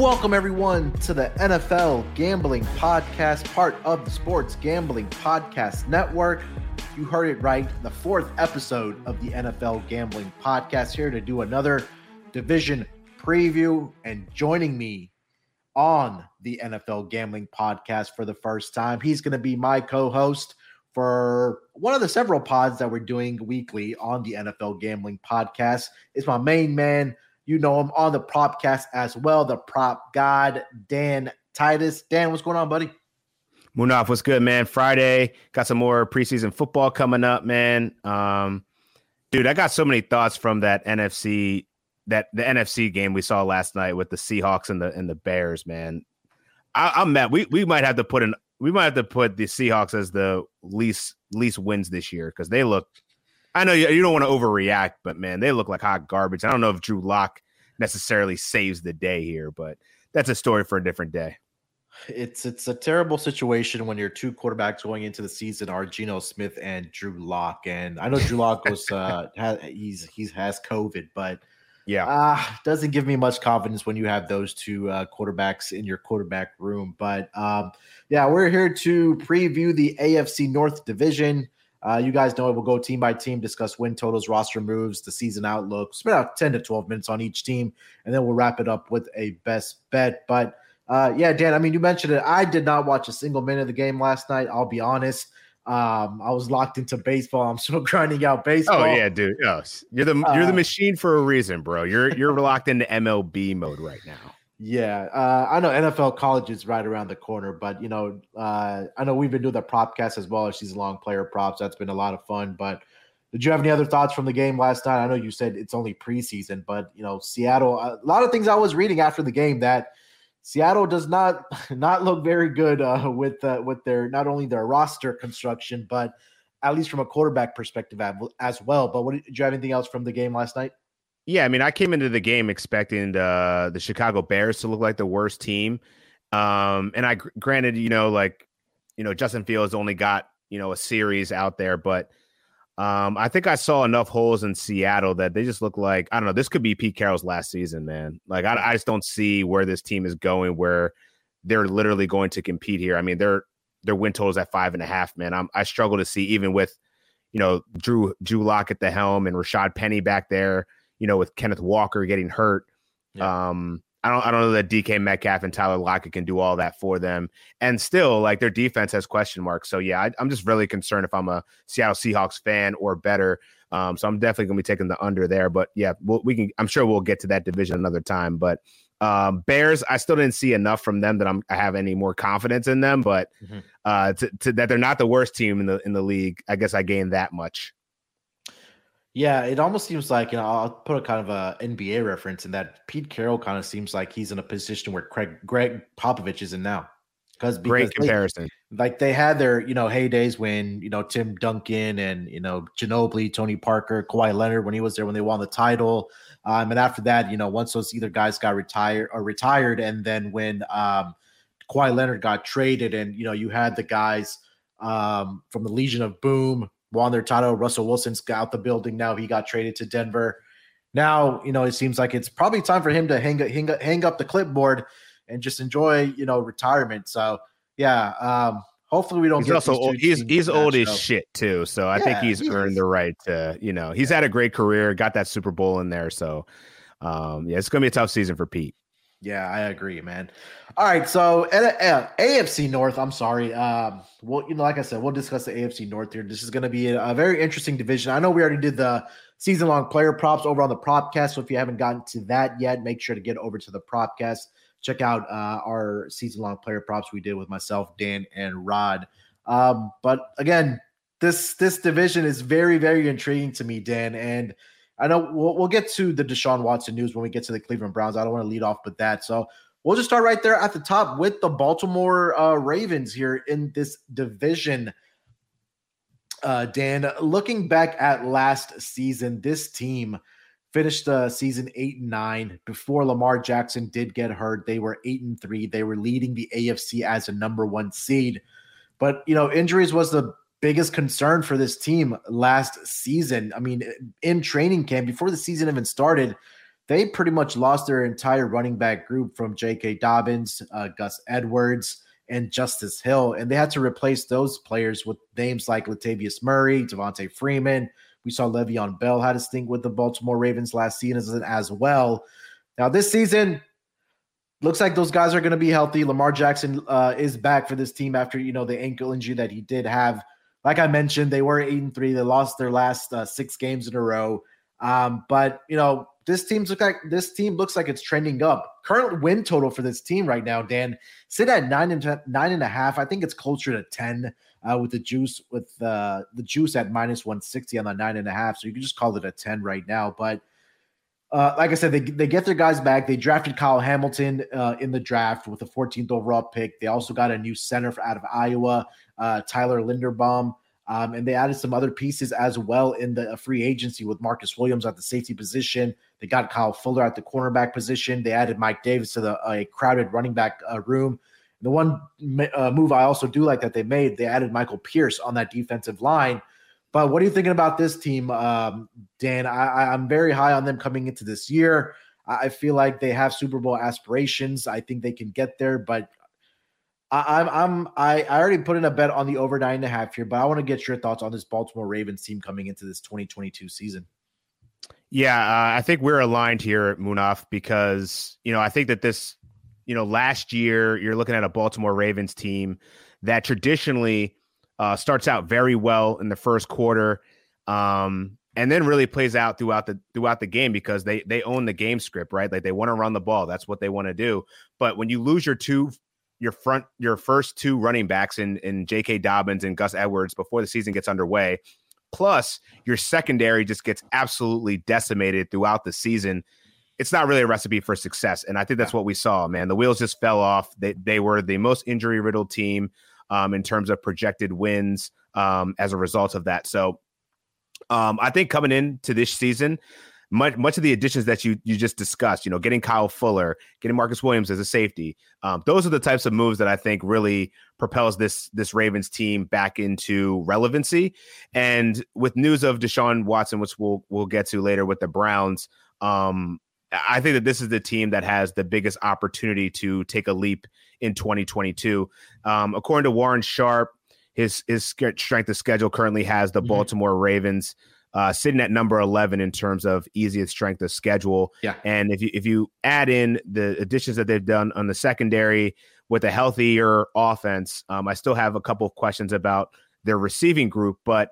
Welcome, everyone, to the NFL Gambling Podcast, part of the Sports Gambling Podcast Network. You heard it right. The fourth episode of the NFL Gambling Podcast here to do another division preview. And joining me on the NFL Gambling Podcast for the first time, he's going to be my co host for one of the several pods that we're doing weekly on the NFL Gambling Podcast. Is my main man, you know him on the Propcast as well, the prop god, Dan Titus. Dan, what's going on, buddy? Munaf, what's good, man? Friday, got some more preseason football coming up, man. Um, dude, I got so many thoughts from that NFC, that the NFC game we saw last night with the Seahawks and the and the Bears, man. I, am mad. We we might have to put an we might have to put the Seahawks as the least least wins this year because they look I know you, you don't want to overreact, but man, they look like hot garbage. I don't know if Drew Lock necessarily saves the day here, but that's a story for a different day. It's it's a terrible situation when your two quarterbacks going into the season are Geno Smith and Drew Lock, and I know Drew Lock was uh has, he's he's has COVID, but yeah, uh, doesn't give me much confidence when you have those two uh, quarterbacks in your quarterback room. But um, yeah, we're here to preview the AFC North division. Uh, you guys know it. We'll go team by team, discuss win totals, roster moves, the season outlook. Spend about 10 to 12 minutes on each team, and then we'll wrap it up with a best bet. But uh, yeah, Dan, I mean, you mentioned it. I did not watch a single minute of the game last night. I'll be honest. Um, I was locked into baseball. I'm still grinding out baseball. Oh yeah, dude. Oh, you're the you're the uh, machine for a reason, bro. You're you're locked into MLB mode right now. Yeah, uh, I know NFL college is right around the corner, but you know, uh, I know we've been doing the propcast as well as season long player props. That's been a lot of fun. But did you have any other thoughts from the game last night? I know you said it's only preseason, but you know, Seattle. A lot of things I was reading after the game that Seattle does not not look very good uh, with uh, with their not only their roster construction, but at least from a quarterback perspective as well. But what did you have anything else from the game last night? Yeah, I mean, I came into the game expecting uh, the Chicago Bears to look like the worst team, um, and I granted, you know, like you know, Justin Fields only got you know a series out there, but um, I think I saw enough holes in Seattle that they just look like I don't know. This could be Pete Carroll's last season, man. Like I, I just don't see where this team is going, where they're literally going to compete here. I mean, their their win totals at five and a half, man. I'm, I struggle to see even with you know Drew Drew Lock at the helm and Rashad Penny back there you know, with Kenneth Walker getting hurt. Yeah. Um, I don't I don't know that DK Metcalf and Tyler Lockett can do all that for them. And still, like their defense has question marks. So yeah, I, am just really concerned if I'm a Seattle Seahawks fan or better. Um, so I'm definitely gonna be taking the under there. But yeah, we'll, we can. I'm sure we'll get to that division another time. But um, Bears, I still didn't see enough from them that I'm I have any more confidence in them. But mm-hmm. uh, to, to, that they're not the worst team in the in the league, I guess I gained that much. Yeah, it almost seems like you know I'll put a kind of a NBA reference in that Pete Carroll kind of seems like he's in a position where Craig Greg Popovich is in now. Because great comparison. They, like they had their you know heydays when you know Tim Duncan and you know Ginobili, Tony Parker, Kawhi Leonard when he was there when they won the title. Um, and after that, you know, once those either guys got retired or retired, and then when um, Kawhi Leonard got traded, and you know you had the guys um, from the Legion of Boom their title. Russell Wilson's out the building now. He got traded to Denver. Now, you know, it seems like it's probably time for him to hang, hang, hang up the clipboard and just enjoy, you know, retirement. So, yeah, um, hopefully we don't. He's also old. He's he's old as shit too. So I yeah, think he's he earned is. the right to, you know, he's had a great career, got that Super Bowl in there. So, um, yeah, it's gonna be a tough season for Pete. Yeah, I agree, man. All right, so AFC North. I'm sorry. Um, well, you know, like I said, we'll discuss the AFC North here. This is going to be a, a, very interesting division. I know we already did the season long player props over on the Propcast. So if you haven't gotten to that yet, make sure to get over to the Propcast. Check out uh, our season long player props we did with myself, Dan, and Rod. Um, but again, this this division is very very intriguing to me, Dan, and I know we'll, we'll get to the Deshaun Watson news when we get to the Cleveland Browns. I don't want to lead off with that. So we'll just start right there at the top with the Baltimore uh, Ravens here in this division. Uh, Dan, looking back at last season, this team finished the season eight and nine. Before Lamar Jackson did get hurt, they were eight and three. They were leading the AFC as a number one seed. But you know, injuries was the biggest concern for this team last season. I mean, in training camp before the season even started, they pretty much lost their entire running back group from J.K. Dobbins, uh, Gus Edwards, and Justice Hill, and they had to replace those players with names like Latavius Murray, Devonta Freeman. We saw Le'Veon Bell had a stink with the Baltimore Ravens last season as well. Now this season, looks like those guys are going to be healthy. Lamar Jackson uh, is back for this team after you know the ankle injury that he did have. Like I mentioned, they were eight and three. They lost their last uh, six games in a row. Um, but you know this team look like this team looks like it's trending up. Current win total for this team right now, Dan, sit at nine and nine and a half. I think it's closer to ten uh, with the juice with uh, the juice at minus one sixty on the nine and a half. So you can just call it a ten right now. But uh, like I said, they, they get their guys back. They drafted Kyle Hamilton uh, in the draft with the 14th overall pick. They also got a new center out of Iowa, uh, Tyler Linderbaum. Um, and they added some other pieces as well in the free agency with Marcus Williams at the safety position. They got Kyle Fuller at the cornerback position. They added Mike Davis to the a crowded running back uh, room. The one uh, move I also do like that they made, they added Michael Pierce on that defensive line. But what are you thinking about this team, um, Dan? I, I'm very high on them coming into this year. I feel like they have Super Bowl aspirations. I think they can get there, but I, am I'm I, I already put in a bet on the over nine and a half here, but I want to get your thoughts on this Baltimore Ravens team coming into this 2022 season. Yeah, uh, I think we're aligned here, Munaf, because you know I think that this, you know, last year you're looking at a Baltimore Ravens team that traditionally uh, starts out very well in the first quarter, um, and then really plays out throughout the throughout the game because they they own the game script, right? Like they want to run the ball, that's what they want to do. But when you lose your two your front your first two running backs in in J.K. Dobbins and Gus Edwards before the season gets underway. Plus, your secondary just gets absolutely decimated throughout the season. It's not really a recipe for success, and I think that's what we saw. Man, the wheels just fell off. They they were the most injury riddled team um, in terms of projected wins um, as a result of that. So, um, I think coming into this season, much much of the additions that you you just discussed, you know, getting Kyle Fuller, getting Marcus Williams as a safety, um, those are the types of moves that I think really propels this this Ravens team back into relevancy. And with news of Deshaun Watson, which we'll we'll get to later with the Browns, um, I think that this is the team that has the biggest opportunity to take a leap in 2022. Um, according to Warren Sharp, his his strength of schedule currently has the mm-hmm. Baltimore Ravens uh, sitting at number 11 in terms of easiest strength of schedule. Yeah. And if you if you add in the additions that they've done on the secondary with a healthier offense, um, I still have a couple of questions about their receiving group, but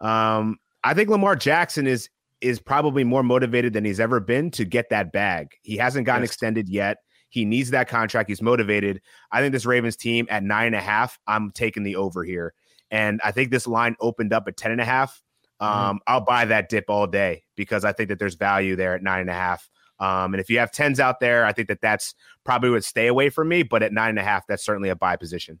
um, I think Lamar Jackson is is probably more motivated than he's ever been to get that bag. He hasn't gotten yes. extended yet. He needs that contract. He's motivated. I think this Ravens team at nine and a half, I'm taking the over here. And I think this line opened up at 10 and a half. Mm-hmm. Um, mm-hmm. I'll buy that dip all day because I think that there's value there at nine and a half. Um, and if you have tens out there, I think that that's probably would stay away from me. But at nine and a half, that's certainly a buy position.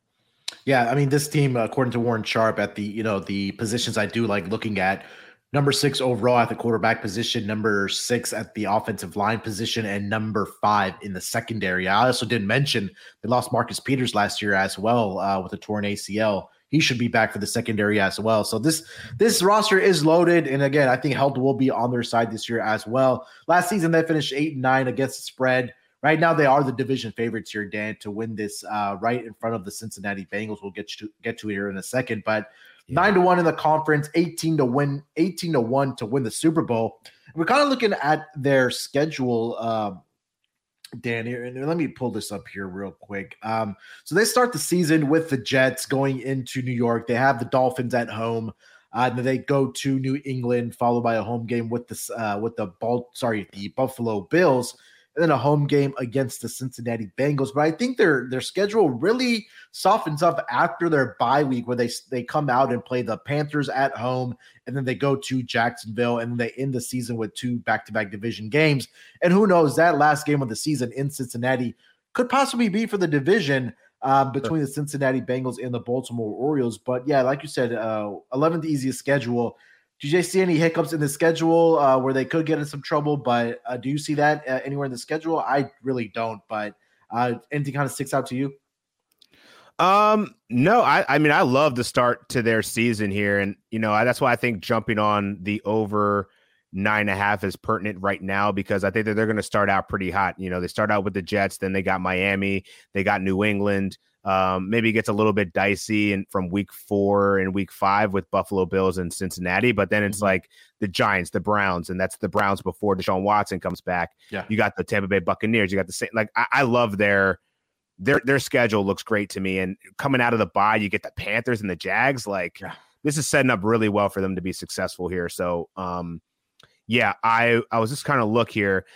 Yeah, I mean, this team, according to Warren Sharp, at the you know the positions I do like looking at, number six overall at the quarterback position, number six at the offensive line position, and number five in the secondary. I also didn't mention they lost Marcus Peters last year as well uh, with a torn ACL he should be back for the secondary as well. So this this roster is loaded, and again, I think health will be on their side this year as well. Last season they finished eight and nine against the spread. Right now they are the division favorites here, Dan, to win this uh, right in front of the Cincinnati Bengals. We'll get to get to here in a second, but. Nine to one in the conference, eighteen to win, eighteen to one to win the Super Bowl. We're kind of looking at their schedule. Uh, Dan here, and let me pull this up here real quick. Um, so they start the season with the Jets going into New York. They have the Dolphins at home. Uh, and then they go to New England, followed by a home game with the uh, with the ball. Sorry, the Buffalo Bills and then a home game against the Cincinnati Bengals. But I think their their schedule really softens up after their bye week, where they they come out and play the Panthers at home, and then they go to Jacksonville, and they end the season with two back to back division games. And who knows that last game of the season in Cincinnati could possibly be for the division. uh, between the Cincinnati Bengals and the Baltimore Orioles. But yeah, like you said, uh, 11th easiest schedule. Do you see any hiccups in the schedule uh, where they could get in some trouble? But uh, do you see that uh, anywhere in the schedule? I really don't. But uh, anything kind of sticks out to you? Um, no, I, I mean, I love the start to their season here. And, you know, I, that's why I think jumping on the over nine and a half is pertinent right now because I think that they're going to start out pretty hot. You know, they start out with the Jets, then they got Miami, they got New England. Um, maybe it gets a little bit dicey and from week four and week five with Buffalo Bills and Cincinnati, but then it's mm-hmm. like the Giants, the Browns, and that's the Browns before Deshaun Watson comes back. Yeah, you got the Tampa Bay Buccaneers, you got the same. Like I, I love their their their schedule looks great to me, and coming out of the bye, you get the Panthers and the Jags. Like yeah. this is setting up really well for them to be successful here. So, um, yeah, I I was just kind of look here.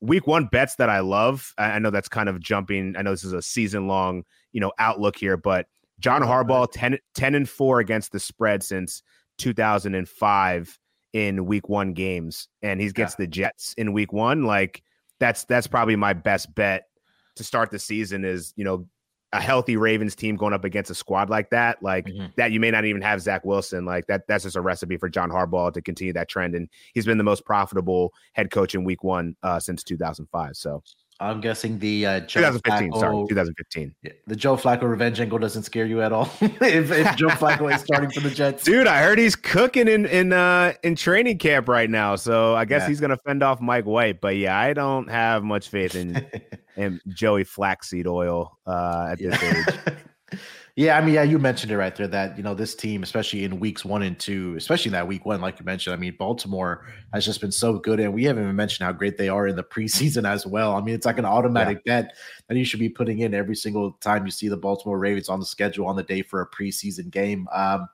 Week one bets that I love. I, I know that's kind of jumping. I know this is a season long you know outlook here, but John Harbaugh 10, 10 and 4 against the spread since 2005 in week 1 games and he gets yeah. the Jets in week 1 like that's that's probably my best bet to start the season is, you know, a healthy Ravens team going up against a squad like that, like mm-hmm. that, you may not even have Zach Wilson. Like that, that's just a recipe for John Harbaugh to continue that trend. And he's been the most profitable head coach in week one uh, since 2005. So I'm guessing the uh, Joe 2015. Flacco, sorry, 2015. The Joe Flacco revenge angle doesn't scare you at all. if, if, Joe Flacco is starting for the Jets, dude, I heard he's cooking in in uh, in training camp right now. So I guess yeah. he's gonna fend off Mike White. But yeah, I don't have much faith in in Joey Flaxseed Oil uh, at this yeah. age. Yeah, I mean, yeah, you mentioned it right there that you know this team, especially in weeks one and two, especially in that week one, like you mentioned. I mean, Baltimore has just been so good, and we haven't even mentioned how great they are in the preseason as well. I mean, it's like an automatic yeah. bet that you should be putting in every single time you see the Baltimore Ravens on the schedule on the day for a preseason game. Um,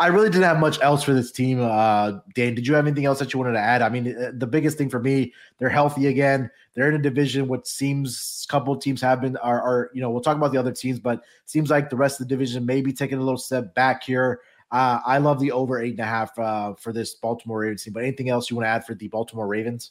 I really didn't have much else for this team. Uh, Dan, did you have anything else that you wanted to add? I mean, uh, the biggest thing for me, they're healthy again. They're in a division what seems a couple teams have been are, are you know we'll talk about the other teams, but seems like the rest of the division may be taking a little step back here. Uh, I love the over eight and a half uh, for this Baltimore Ravens team. But anything else you want to add for the Baltimore Ravens?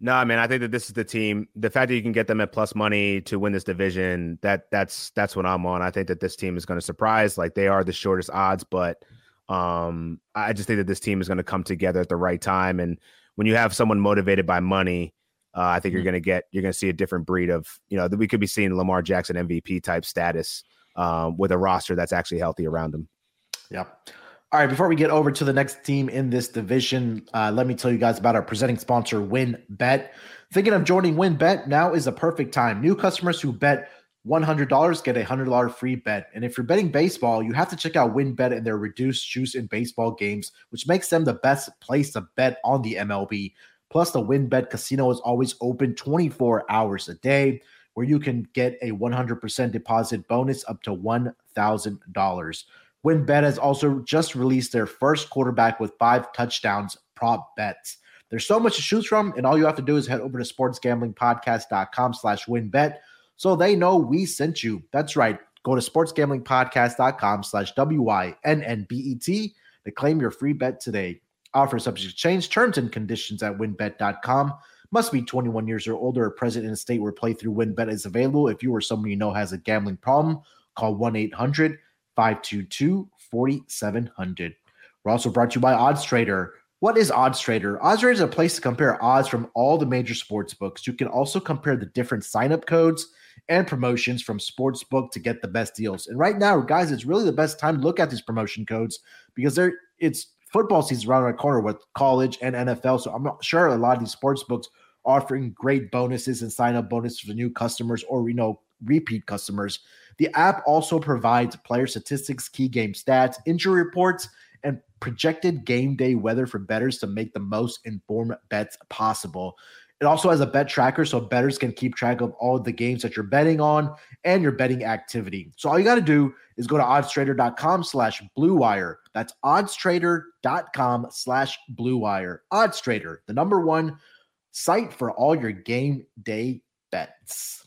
No, I mean, I think that this is the team. The fact that you can get them at plus money to win this division, that that's that's what I'm on. I think that this team is going to surprise. Like they are the shortest odds, but um, I just think that this team is going to come together at the right time. And when you have someone motivated by money, uh, I think mm-hmm. you're going to get you're going to see a different breed of you know that we could be seeing Lamar Jackson MVP type status um, with a roster that's actually healthy around him. Yeah. All right. Before we get over to the next team in this division, uh, let me tell you guys about our presenting sponsor, WynnBET. Thinking of joining WynnBET? Now is the perfect time. New customers who bet $100 get a $100 free bet. And if you're betting baseball, you have to check out WynnBET and their reduced juice in baseball games, which makes them the best place to bet on the MLB. Plus, the WynnBET casino is always open 24 hours a day, where you can get a 100% deposit bonus up to $1,000. WynnBET has also just released their first quarterback with five touchdowns prop bets. There's so much to choose from, and all you have to do is head over to sportsgamblingpodcast.com slash wynnbet so they know we sent you. That's right. Go to sportsgamblingpodcast.com slash W-Y-N-N-B-E-T to claim your free bet today. Offer subject to change. Terms and conditions at wynnbet.com. Must be 21 years or older or present in a state where playthrough WynnBET is available. If you or someone you know has a gambling problem, call 1-800-522-4700. We're also brought to you by Odds Trader. What is Odds Trader? Odds Trader is a place to compare odds from all the major sports books. You can also compare the different sign-up codes – and promotions from Sportsbook to get the best deals. And right now, guys, it's really the best time to look at these promotion codes because they're it's football season around the corner with college and NFL. So I'm not sure a lot of these sports books offering great bonuses and sign up bonuses for new customers or you know repeat customers. The app also provides player statistics, key game stats, injury reports, and projected game day weather for bettors to make the most informed bets possible. It also has a bet tracker so bettors can keep track of all the games that you're betting on and your betting activity. So all you got to do is go to oddstrader.com slash blue wire. That's oddstrader.com slash blue wire. Oddstrader, the number one site for all your game day bets.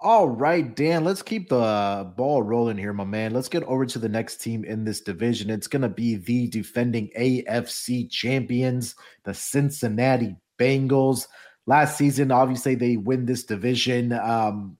All right, Dan, let's keep the ball rolling here, my man. Let's get over to the next team in this division. It's going to be the defending AFC champions, the Cincinnati Bengals. Last season, obviously, they win this division. Um,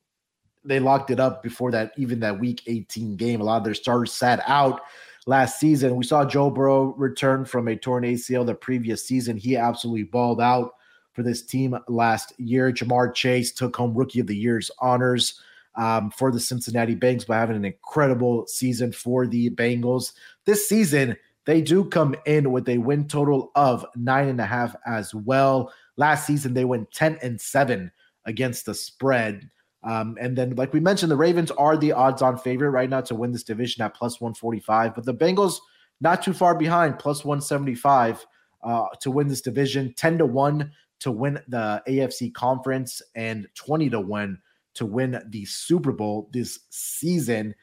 they locked it up before that even that week 18 game. A lot of their stars sat out last season. We saw Joe Burrow return from a torn ACL the previous season. He absolutely balled out for this team last year. Ja'Marr Chase took home Rookie of the Year's honors um, for the Cincinnati Bengals by having an incredible season for the Bengals. This season, they do come in with a win total of nine and a half as well. Last season, they went 10 and seven against the spread. Um, and then, like we mentioned, the Ravens are the odds on favorite right now to win this division at plus 145. But the Bengals, not too far behind, plus 175 uh, to win this division, 10 to 1 to win the AFC conference, and 20 to 1 to win the Super Bowl this season.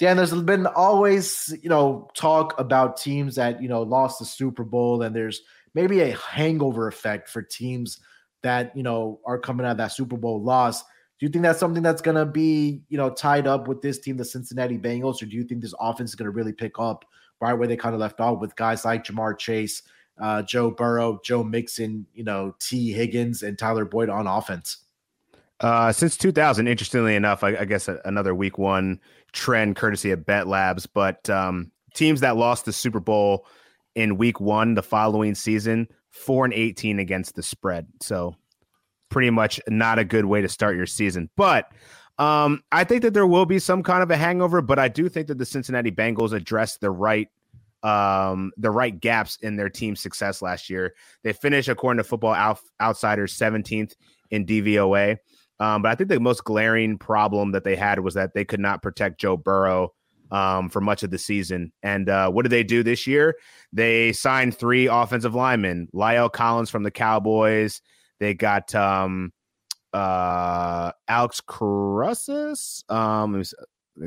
Dan, there's been always, you know, talk about teams that, you know, lost the Super Bowl, and there's maybe a hangover effect for teams that, you know, are coming out of that Super Bowl loss. Do you think that's something that's going to be, you know, tied up with this team, the Cincinnati Bengals, or do you think this offense is going to really pick up right where they kind of left off with guys like Ja'Marr Chase, uh, Joe Burrow, Joe Mixon, you know, Tee Higgins, and Tyler Boyd on offense? Uh, since 2000, interestingly enough, I, I guess another week one trend courtesy of Bet Labs, but um, teams that lost the Super Bowl in week one the following season, four and 18 against the spread. So pretty much not a good way to start your season. But um, I think that there will be some kind of a hangover, but I do think that the Cincinnati Bengals addressed the right um, the right gaps in their team success last year. They finished, according to Football Out- Outsiders, 17th in DVOA. Um, but I think the most glaring problem that they had was that they could not protect Joe Burrow um, for much of the season. And uh, what did they do this year? They signed three offensive linemen: La'el Collins from the Cowboys, they got um uh Alex Crosses. Um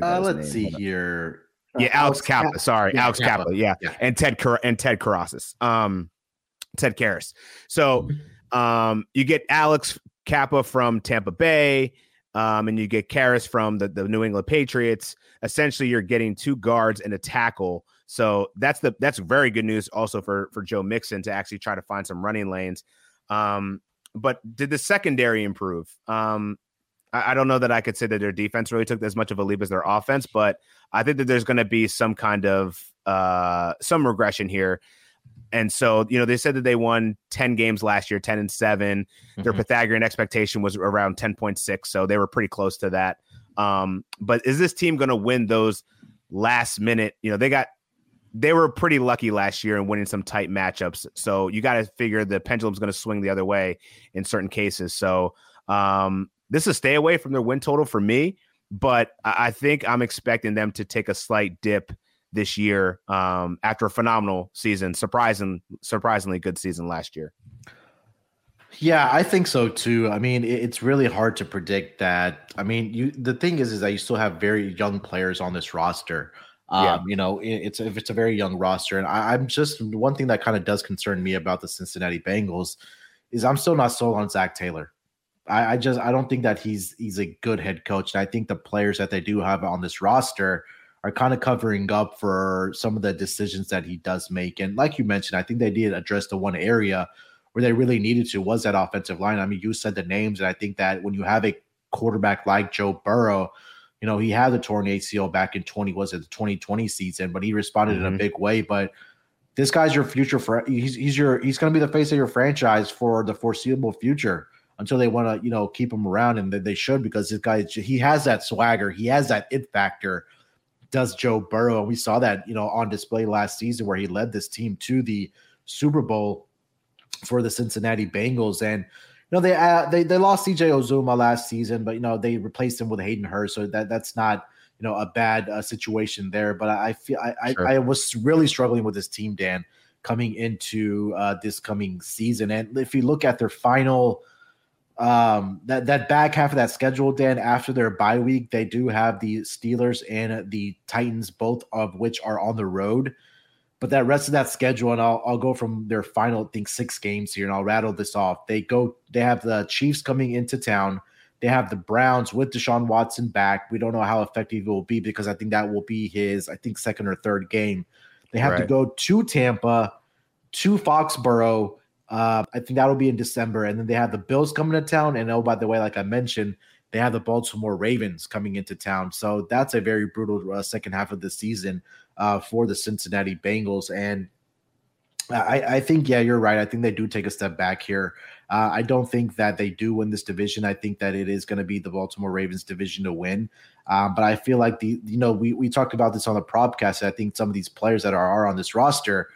uh, let's see here. Yeah, uh, Alex, Cappa. Sorry, yeah, Alex Cappa. Yeah. yeah. and Ted Car- and Ted Karras. Um, Ted Karras. So, um, you get Alex Cappa from Tampa Bay, um, and you get Karras from the, the New England Patriots. Essentially, you're getting two guards and a tackle. So that's the that's very good news also for for Joe Mixon to actually try to find some running lanes. Um, but did the secondary improve? Um, I, I, don't know that I could say that their defense really took as much of a leap as their offense, but I think that there's going to be some kind of uh, some regression here. And so, you know, they said that they won 10 games last year, 10 and 7. Mm-hmm. Their Pythagorean expectation was around 10.6. So they were pretty close to that. Um, but is this team going to win those last minute? You know, they got they were pretty lucky last year in winning some tight matchups. So you got to figure the pendulum's going to swing the other way in certain cases. So um, this is stay away from their win total for me, but I think I'm expecting them to take a slight dip this year um, after a phenomenal season, surprising, surprisingly good season last year. Yeah, I think so too. I mean, it's really hard to predict that. I mean, you the thing is, is that you still have very young players on this roster. Um, yeah. You know, it's if it's a very young roster, and I, am just one thing that kind of does concern me about the Cincinnati Bengals is I'm still not sold on Zac Taylor. I, I, just I don't think that he's he's a good head coach, and I think the players that they do have on this roster are kind of covering up for some of the decisions that he does make. And like you mentioned, I think they did address the one area where they really needed to was that offensive line. I mean, you said the names, and I think that when you have a quarterback like Joe Burrow you know, he had the torn ACL back in 20, was it the 2020 season, but he responded mm-hmm. in a mm-hmm. big way. But this guy's your future for he's he's your he's gonna be the face of your franchise for the foreseeable future until they want to, you know, keep him around and they should because this guy he has that swagger, he has that it factor. Does Joe Burrow? And we saw that, you know, on display last season where he led this team to the Super Bowl for the Cincinnati Bengals. And you know they uh, they they lost CJ Uzomah last season, but you know they replaced him with Hayden Hurst, so that that's not you know a bad uh, situation there. But I, I feel I, sure. I, I was really struggling with this team, Dan, coming into uh, this coming season. And if you look at their final um that that back half of that schedule dan after their bye week they do have the steelers and the titans both of which are on the road but that rest of that schedule, and I'll I'll go from their final, I think six games here, and I'll rattle this off. They go, they have the Chiefs coming into town. They have the Browns with Deshaun Watson back. We don't know how effective it will be because I think that will be his, I think, second or third game. They have right. to go to Tampa, to Foxborough. Uh, I think that'll be in December, and then they have the Bills coming to town. And oh, by the way, like I mentioned, they have the Baltimore Ravens coming into town. So that's a very brutal uh, second half of the season uh, for the Cincinnati Bengals. And I, I, think, yeah, you're right. I think they do take a step back here. Uh, I don't think that they do win this division. I think that it is going to be the Baltimore Ravens division to win. Um, but I feel like the, you know, we we talked about this on the podcast. I think some of these players that are, are on this roster,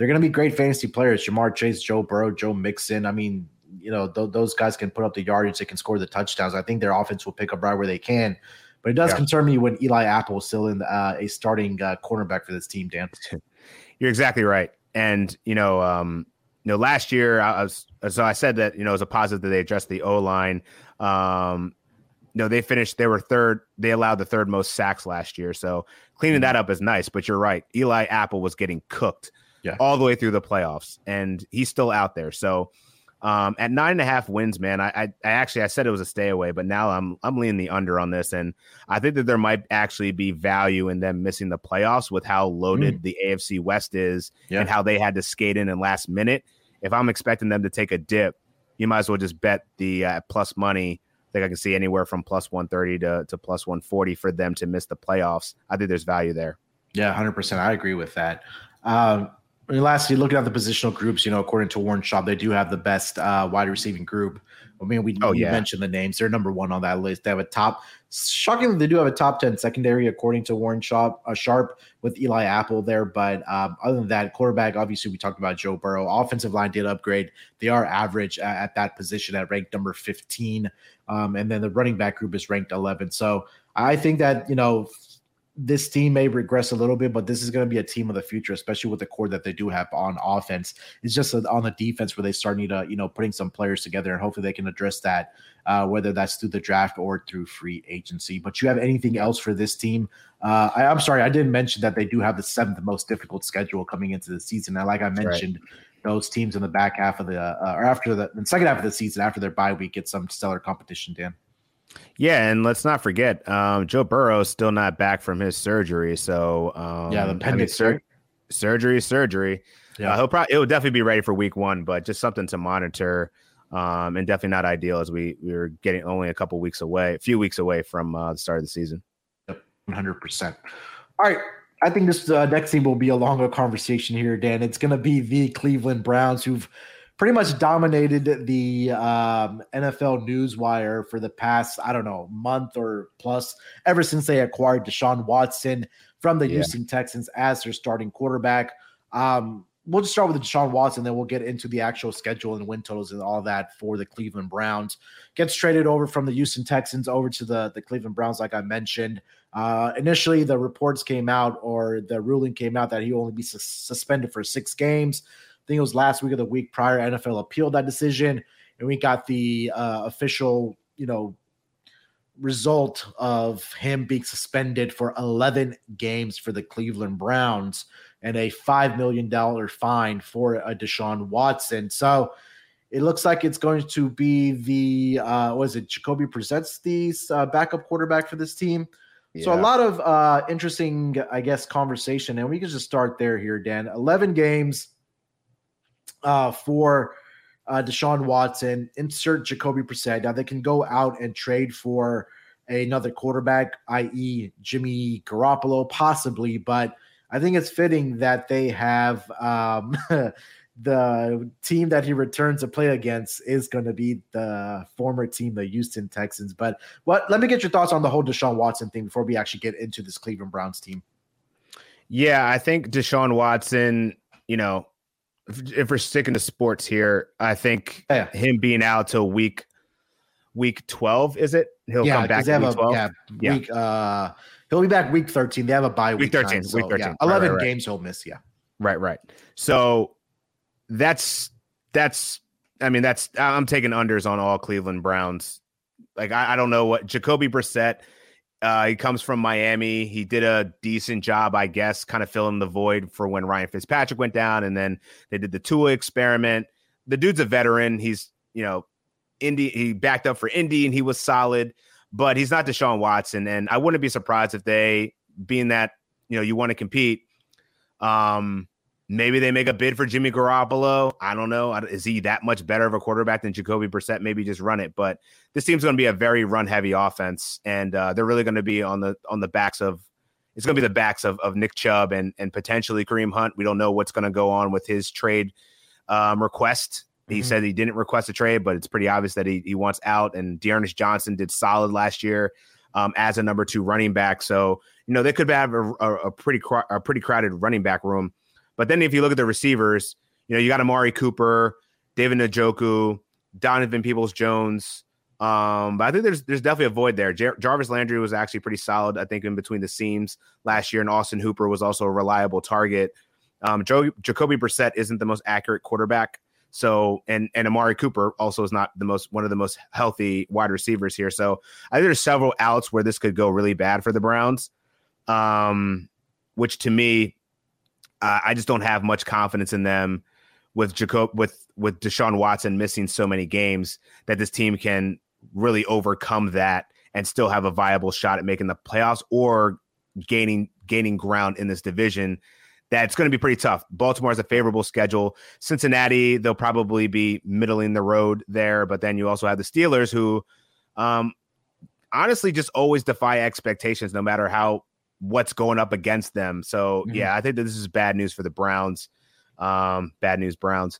they're going to be great fantasy players. Ja'Marr Chase, Joe Burrow, Joe Mixon. I mean, you know, th- those guys can put up the yardage, they can score the touchdowns. I think their offense will pick up right where they can. But it does yeah. concern me when Eli Apple is still in uh, a starting uh, cornerback for this team, Dan. You're exactly right. And, you know, um, you know, last year I was, so I said that, you know, it was a positive that they addressed the O line. Um, no, they finished, they were third, they allowed the third most sacks last year. So cleaning mm-hmm. that up is nice, but you're right. Eli Apple was getting cooked yeah. all the way through the playoffs, and he's still out there. So um, at nine and a half wins, man, I, I, I actually I said it was a stay away, but now I'm I'm leaning the under on this, and I think that there might actually be value in them missing the playoffs with how loaded mm. the AFC West is yeah. and how they had to skate in in last minute. If I'm expecting them to take a dip, you might as well just bet the uh, plus money. I think I can see anywhere from plus 130 to, to plus 140 for them to miss the playoffs. I think there's value there. Yeah, 100%. I agree with that. Um, I mean, lastly, looking at the positional groups, you know, according to Warren Sharp, they do have the best uh, wide receiving group. I mean, we, oh, yeah. mentioned the names; they're number one on that list. They have a top. Shockingly, they do have a top ten secondary, according to Warren Sharp, uh, Sharp with Eli Apple there. But um, other than that, quarterback, obviously, we talked about Joe Burrow. Offensive line did upgrade; they are average at, at that position at ranked number fifteen, um, and then the running back group is ranked eleven. So I think that you know this team may regress a little bit, but this is going to be a team of the future, especially with the core that they do have on offense. It's just on the defense where they start need to, you know, putting some players together, and hopefully they can address that, uh, whether that's through the draft or through free agency. But you have anything else for this team? Uh, I, am sorry, I didn't mention that they do have the seventh most difficult schedule coming into the season. And like I mentioned, right. those teams in the back half of the uh, or after the, the second half of the season, after their bye week, get some stellar competition. Dan. Yeah, and let's not forget, um, Joe Burrow is still not back from his surgery. So um, yeah, the appendix I mean, sur- surgery, surgery. Yeah, uh, he'll probably it will definitely be ready for week one, but just something to monitor. Um, and definitely not ideal as we we are getting only a couple weeks away, a few weeks away from uh, the start of the season. Yep, one hundred percent. All right, I think this uh, next thing will be a longer conversation here, Dan. It's going to be the Cleveland Browns who've pretty much dominated the um, NFL newswire for the past, I don't know, month or plus, ever since they acquired Deshaun Watson from the yeah. Houston Texans as their starting quarterback. Um, we'll just start with Deshaun Watson, then we'll get into the actual schedule and win totals and all that for the Cleveland Browns. Gets traded over from the Houston Texans over to the, the Cleveland Browns, like I mentioned. Uh, initially, the reports came out or the ruling came out that he only be su- suspended for six games think it was last week of the week prior. NFL appealed that decision, and we got the uh, official, you know, result of him being suspended for 11 games for the Cleveland Browns and a $5 million fine for a Deshaun Watson. So it looks like it's going to be the, uh, was it Jacoby Brissett the uh, backup quarterback for this team? Yeah. So a lot of uh, interesting, I guess, conversation, and we can just start there here, Dan. Eleven games, uh, for uh, Deshaun Watson, insert Jacoby Brissett. Now they can go out and trade for another quarterback, i.e., Jimmy Garoppolo, possibly, but I think it's fitting that they have um, the team that he returns to play against is going to be the former team, the Houston Texans. But what? Let me get your thoughts on the whole Deshaun Watson thing before we actually get into this Cleveland Browns team. Yeah, I think Deshaun Watson, you know, if, we're sticking to sports here, I think yeah. him being out till week week twelve is it? He'll yeah, come back. Have a, yeah, yeah, week. Uh, he'll be back week thirteen. They have a bye week. Week thirteen. Time, week thirteen. Yeah, Eleven right, right, games he'll miss. Yeah. Right. Right. So that's that's. I mean, that's I'm taking unders on all Cleveland Browns. Like I, I don't know what Jacoby Brissett uh, he comes from Miami. He did a decent job, I guess, kind of filling the void for when Ryan Fitzpatrick went down, and then they did the Tua experiment. The dude's a veteran. He's you know, Indy. He backed up for Indy, and he was solid. But he's not Deshaun Watson, and I wouldn't be surprised if they, being that you know you want to compete, um, Maybe they make a bid for Jimmy Garoppolo. I don't know. Is he that much better of a quarterback than Jacoby Brissett? Maybe just run it. But this team's going to be a very run heavy offense, and uh, they're really going to be on the on the backs of. It's going to be the backs of, of Nick Chubb and and potentially Kareem Hunt. We don't know what's going to go on with his trade um, request. He mm-hmm. said he didn't request a trade, but it's pretty obvious that he, he wants out. And D'Ernest Johnson did solid last year um, as a number two running back. So you know they could have a, a, a pretty a pretty crowded running back room. But then if you look at the receivers, you know, you got Amari Cooper, David Njoku, Donovan Peoples Jones. Um, but I think there's there's definitely a void there. Jar- Jarvis Landry was actually pretty solid, I think, in between the seams last year, and Austin Hooper was also a reliable target. Um, Joe, Jacoby Brissett isn't the most accurate quarterback, so and and Amari Cooper also is not the most one of the most healthy wide receivers here. So I think there's several outs where this could go really bad for the Browns. Um, which to me uh, I just don't have much confidence in them with Jacob with with Deshaun Watson missing so many games that this team can really overcome that and still have a viable shot at making the playoffs or gaining gaining ground in this division. That's going to be pretty tough. Baltimore has a favorable schedule. Cincinnati, they'll probably be middling the road there, but then you also have the Steelers, who um, honestly just always defy expectations, no matter how what's going up against them. So mm-hmm. yeah, I think that this is bad news for the Browns. Um, bad news, Browns.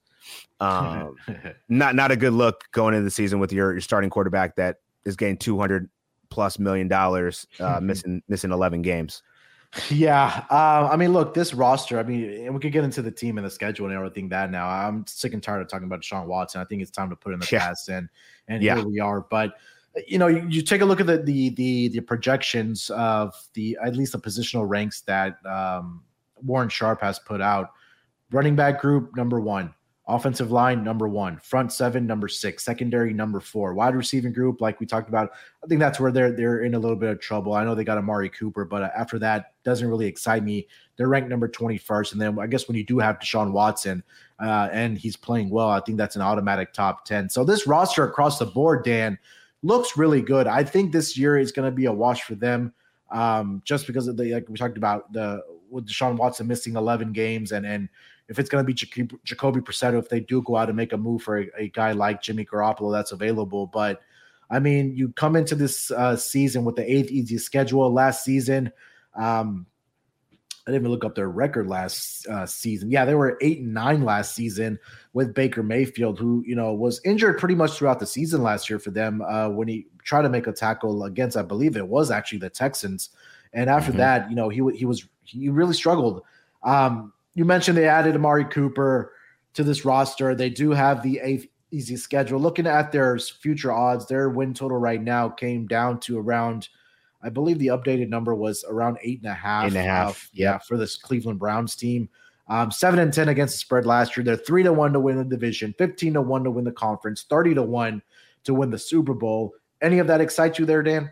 Um, not not a good look going into the season with your, your starting quarterback that is getting two hundred plus million dollars, uh, missing missing eleven games. Yeah, uh, I mean, look, this roster. I mean, and we could get into the team and the schedule and everything that now. I'm sick and tired of talking about Sean Watson. I think it's time to put in the yeah. past, and and yeah. here we are. But you know, you, you, take a look at the, the the the projections of the at least the positional ranks that um, Warren Sharp has put out. Running back group number one, offensive line number one, front seven number six, secondary number four, wide receiving group like we talked about. I think that's where they're they're in a little bit of trouble. I know they got Amari Cooper, but after that doesn't really excite me. They're ranked number twenty first, and then I guess when you do have Deshaun Watson uh, and he's playing well, I think that's an automatic top ten. So this roster across the board, Dan looks really good. I think this year is going to be a wash for them, um, just because of the like we talked about the with Deshaun Watson missing 11 games, and and if it's going to be Jacoby, Jacoby Brissett, if they do go out and make a move for a, a, guy like Jimmy Garoppolo, that's available. But I mean, you come into this uh, season with the eighth easiest schedule. Last season, um, I didn't even look up their record last uh, season. Yeah, they were eight and nine last season with Baker Mayfield, who you know was injured pretty much throughout the season last year for them uh, when he tried to make a tackle against, I believe it was actually the Texans. And after mm-hmm. that, you know, he he was he really struggled. Um, you mentioned they added Amari Cooper to this roster. They do have the eighth easy schedule. Looking at their future odds, their win total right now came down to around I believe the updated number was around eight and a half. Eight and a half. Uh, yeah, for this Cleveland Browns team. Um, seven and ten against the spread last year. They're three to one to win the division, fifteen to one to win the conference, thirty to one to win the Super Bowl. Any of that excite you there, Dan?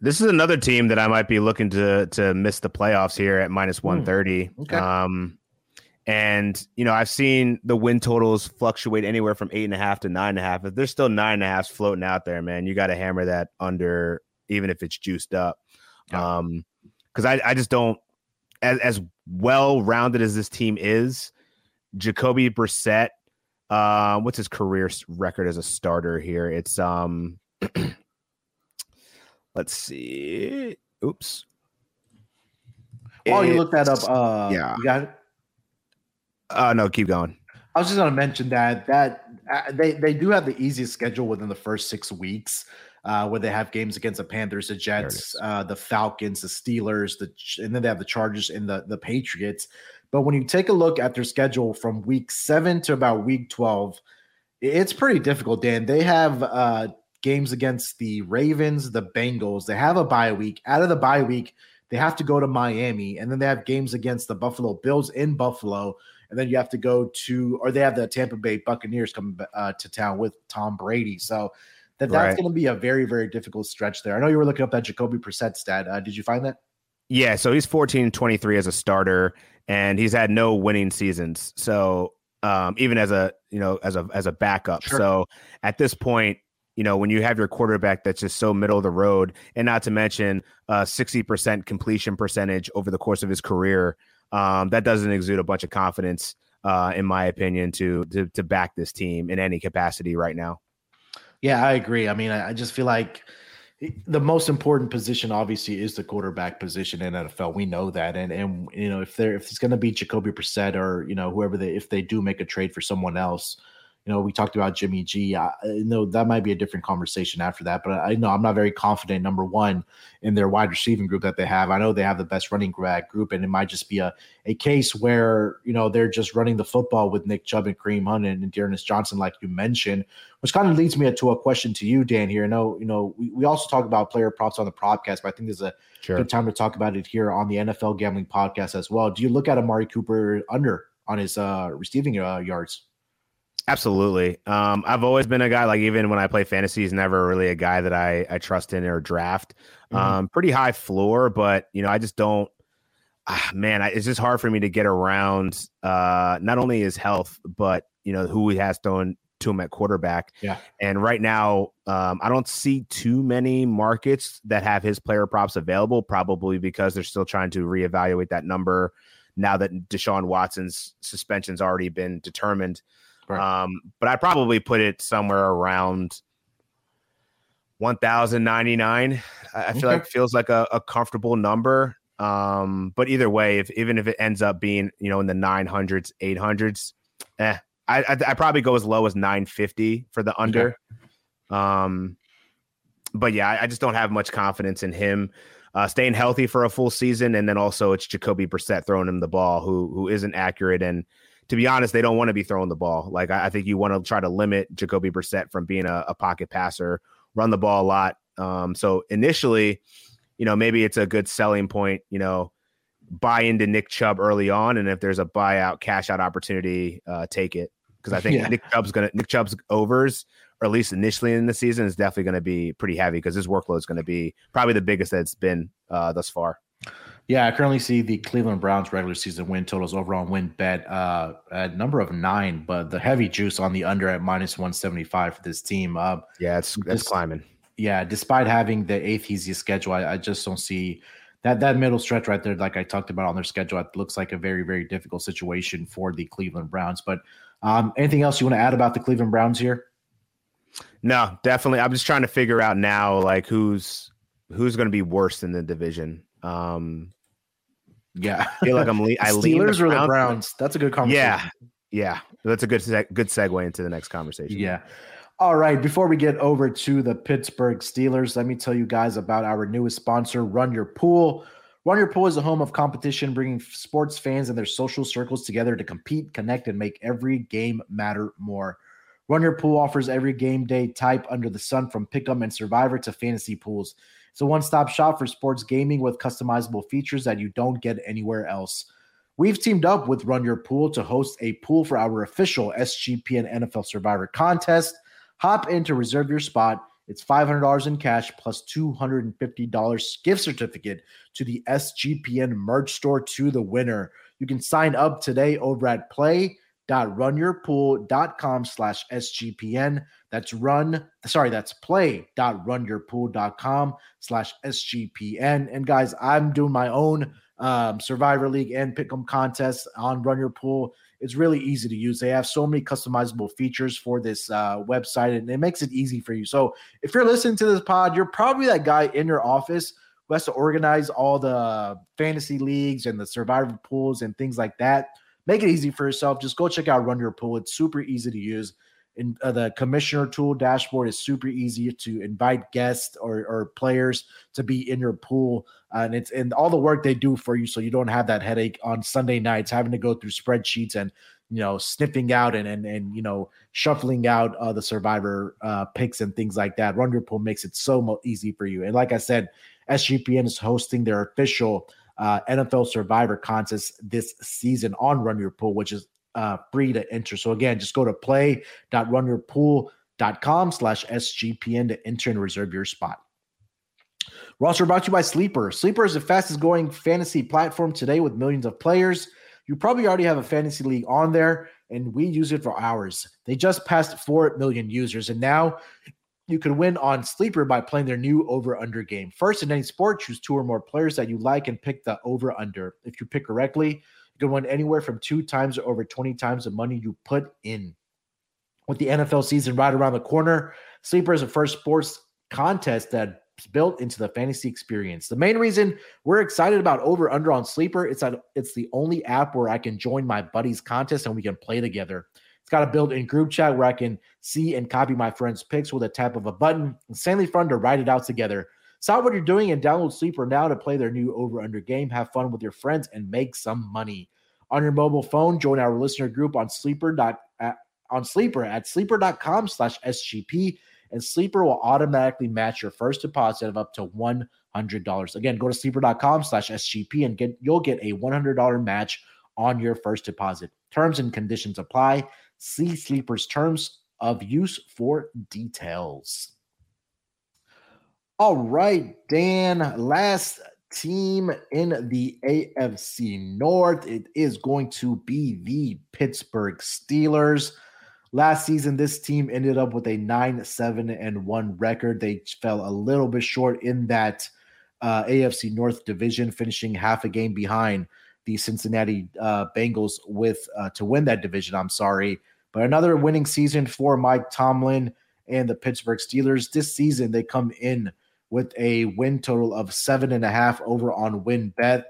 This is another team that I might be looking to to miss the playoffs here at hmm. one thirty. Mm, okay. Um, and you know, I've seen the win totals fluctuate anywhere from eight and a half to nine and a half. If there's still nine and a half floating out there, man, you got to hammer that under even if it's juiced up. Yeah. Um, because I, I just don't as as well rounded as this team is, Jacoby Brissett, uh, what's his career record as a starter here? It's um let's see. Oops. While you look that up, uh yeah, you got it. Uh no, keep going. I was just going to mention that that uh, they they do have the easiest schedule within the first six weeks uh, where they have games against the Panthers, the Jets, uh, the Falcons, the Steelers, the and then they have the Chargers and the the Patriots. But when you take a look at their schedule from week seven to about week twelve, it's pretty difficult. Dan, they have uh, games against the Ravens, the Bengals. They have a bye week. Out of the bye week, they have to go to Miami, and then they have games against the Buffalo Bills in Buffalo. And then you have to go to, or they have the Tampa Bay Buccaneers coming uh, to town with Tom Brady. So that that's right. going to be a very very difficult stretch there. I know you were looking up that Jacoby Brissett stat. Uh, did you find that? Yeah, so he's 14 23 as a starter and he's had no winning seasons. So um, even as a, you know, as a as a backup. Sure. So at this point, you know, when you have your quarterback that's just so middle of the road and not to mention uh 60% completion percentage over the course of his career, um, that doesn't exude a bunch of confidence, uh, in my opinion, to, to to back this team in any capacity right now. Yeah, I agree. I mean, I, I just feel like the most important position obviously is the quarterback position in NFL. We know that, and and you know if they're if it's going to be Jacoby Brissett or you know whoever they if they do make a trade for someone else, you know, we talked about Jimmy G. I know that might be a different conversation after that, but I know I'm not very confident. Number one, in their wide receiving group that they have, I know they have the best running back group, and it might just be a a case where you know they're just running the football with Nick Chubb and Kareem Hunt and D'Ernest Johnson, like you mentioned, which kind of leads me to a question to you, Dan. Here, I know you know we, we also talk about player props on the podcast, but I think there's a sure. good time to talk about it here on the NFL Gambling Podcast as well. Do you look at Amari Cooper under on his uh, receiving uh, yards? Absolutely. Um, I've always been a guy like even when I play fantasy, he's never really a guy that I I trust in or draft. Mm-hmm. Um, pretty high floor, but you know I just don't. Ah, man, I, it's just hard for me to get around uh, not only his health, but you know who he has thrown to him at quarterback. Yeah. And right now, um, I don't see too many markets that have his player props available. Probably because they're still trying to reevaluate that number now that Deshaun Watson's suspension's already been determined. Right. Um, but I probably put it somewhere around 1099. I okay. feel like feels like a, a comfortable number. Um, but either way, if even if it ends up being, you know, in the 900s, 800s, eh, I, I, I probably go as low as 950 for the under. Okay. Um, but yeah, I, I, just don't have much confidence in him uh, staying healthy for a full season, and then also it's Jacoby Brissett throwing him the ball, who who isn't accurate and to be honest, they don't want to be throwing the ball. Like I, I think you want to try to limit Jacoby Brissett from being a, a pocket passer, run the ball a lot. Um, so initially, you know, maybe it's a good selling point. You know, buy into Nick Chubb early on, and if there's a buyout cash out opportunity, uh, take it because I think yeah. Nick Chubb's gonna Nick Chubb's overs, or at least initially in the season, is definitely going to be pretty heavy because his workload is going to be probably the biggest that it's been uh, thus far. Yeah, I currently see the Cleveland Browns regular season win totals over on WynnBET uh, at number of nine, but the heavy juice on the under at minus 175 for this team. Uh, yeah, it's that's climbing. Yeah, despite having the eighth easiest schedule, I, I, just don't see that that middle stretch right there, like I talked about on their schedule. It looks like a very, very difficult situation for the Cleveland Browns. But um, anything else you want to add about the Cleveland Browns here? No, definitely. I'm just trying to figure out now, like who's who's going to be worse in the division. Um, yeah, I feel like I'm. Le- I Steelers or the Browns. That's a good conversation. Yeah, yeah. That's a good seg- good segue into the next conversation. Yeah. All right. Before we get over to the Pittsburgh Steelers, let me tell you guys about our newest sponsor, Run Your Pool. Run Your Pool is a home of competition, bringing sports fans and their social circles together to compete, connect, and make every game matter more. Run Your Pool offers every game day type under the sun, from pick'em and survivor to fantasy pools. It's a one stop shop for sports gaming with customizable features that you don't get anywhere else. We've teamed up with Run Your Pool to host a pool for our official SGPN NFL Survivor contest. Hop in to reserve your spot. It's $500 in cash plus $250 gift certificate to the SGPN merch store to the winner. You can sign up today over at play.runyourpool.com slash SGPN. That's run, sorry, that's play.runyourpool.com slash SGPN. And guys, I'm doing my own um, Survivor League and Pick'em contests on Run Your Pool. It's really easy to use. They have so many customizable features for this uh, website, and it makes it easy for you. So if you're listening to this pod, you're probably that guy in your office who has to organize all the fantasy leagues and the survivor pools and things like that. Make it easy for yourself. Just go check out Run Your Pool. It's super easy to use in uh, the commissioner tool dashboard is super easy to invite guests or, or players to be in your pool uh, and it's and all the work they do for you so you don't have that headache on sunday nights having to go through spreadsheets and you know sniffing out and and, and you know shuffling out uh, the survivor uh, picks and things like that run your pool makes it so easy for you and like i said sgpn is hosting their official uh, NFL Survivor contest this season on Run Your Pool, which is uh, free to enter. So again, just go to play.runyourpool.com slash SGPN to enter and reserve your spot. Roster brought to you by Sleeper. Sleeper is the fastest growing fantasy platform today with millions of players. You probably already have a fantasy league on there, and we use it for ours. They just passed 4 million users, and now you can win on Sleeper by playing their new over under game. First, in any sport, choose two or more players that you like and pick the over under. If you pick correctly, you can win anywhere from two times or over 20 times the money you put in. With the NFL season right around the corner, Sleeper is the first sports contest that's built into the fantasy experience. The main reason we're excited about over under on Sleeper is that it's the only app where I can join my buddies contest and we can play together. It's got a built-in group chat where I can see and copy my friends' picks with a tap of a button. Insanely fun to write it out together. Stop what you're doing and download Sleeper now to play their new over-under game. Have fun with your friends and make some money. On your mobile phone, join our listener group on Sleeper dot, at, on Sleeper at sleeper.com slash SGP, and Sleeper will automatically match your first deposit of up to $100. Again, go to sleeper.com slash SGP and get you'll get a $100 match on your first deposit. Terms and conditions apply. See Sleeper's terms of use for details. All right, Dan, last team in the AFC North. It is going to be the Pittsburgh Steelers. Last season, this team ended up with a 9 7 and 1 record. They fell a little bit short in that uh, AFC North division, finishing half a game behind the Cincinnati uh, Bengals with uh, to win that division. I'm sorry, but another winning season for Mike Tomlin and the Pittsburgh Steelers. This season, they come in with a win total of seven and a half over on WynnBET.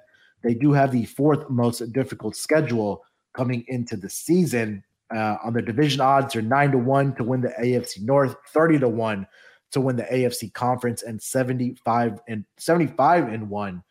They do have the fourth most difficult schedule coming into the season. Uh, on the division odds, are nine to one to win the AFC North, thirty to one to win the AFC Conference, and seventy-five and seventy-five and one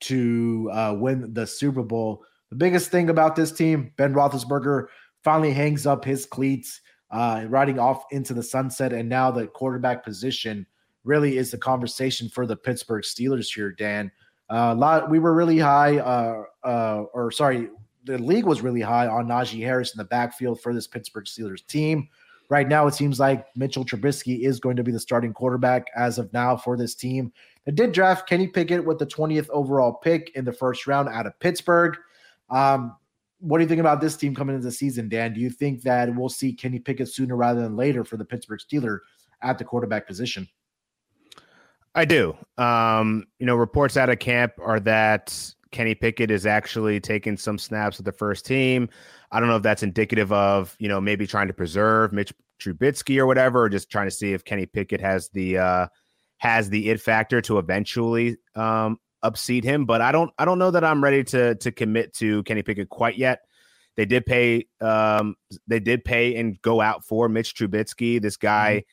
to uh, win the Super Bowl. The biggest thing about this team, Ben Roethlisberger finally hangs up his cleats, uh, riding off into the sunset, and now the quarterback position really is the conversation for the Pittsburgh Steelers here, Dan. Uh, lot, we were really high, uh, uh, or sorry, the league was really high on Najee Harris in the backfield for this Pittsburgh Steelers team. Right now, it seems like Mitchell Trubisky is going to be the starting quarterback as of now for this team. They did draft Kenny Pickett with the 20th overall pick in the first round out of Pittsburgh. Um, what do you think about this team coming into the season, Dan? Do you think that we'll see Kenny Pickett sooner rather than later for the Pittsburgh Steelers at the quarterback position? I do. Um, you know, reports out of camp are that Kenny Pickett is actually taking some snaps with the first team. I don't know if that's indicative of, you know, maybe trying to preserve Mitch Trubisky or whatever, or just trying to see if Kenny Pickett has the uh has the it factor to eventually um upseat him. But I don't I don't know that I'm ready to to commit to Kenny Pickett quite yet. They did pay um they did pay and go out for Mitch Trubisky. This guy mm-hmm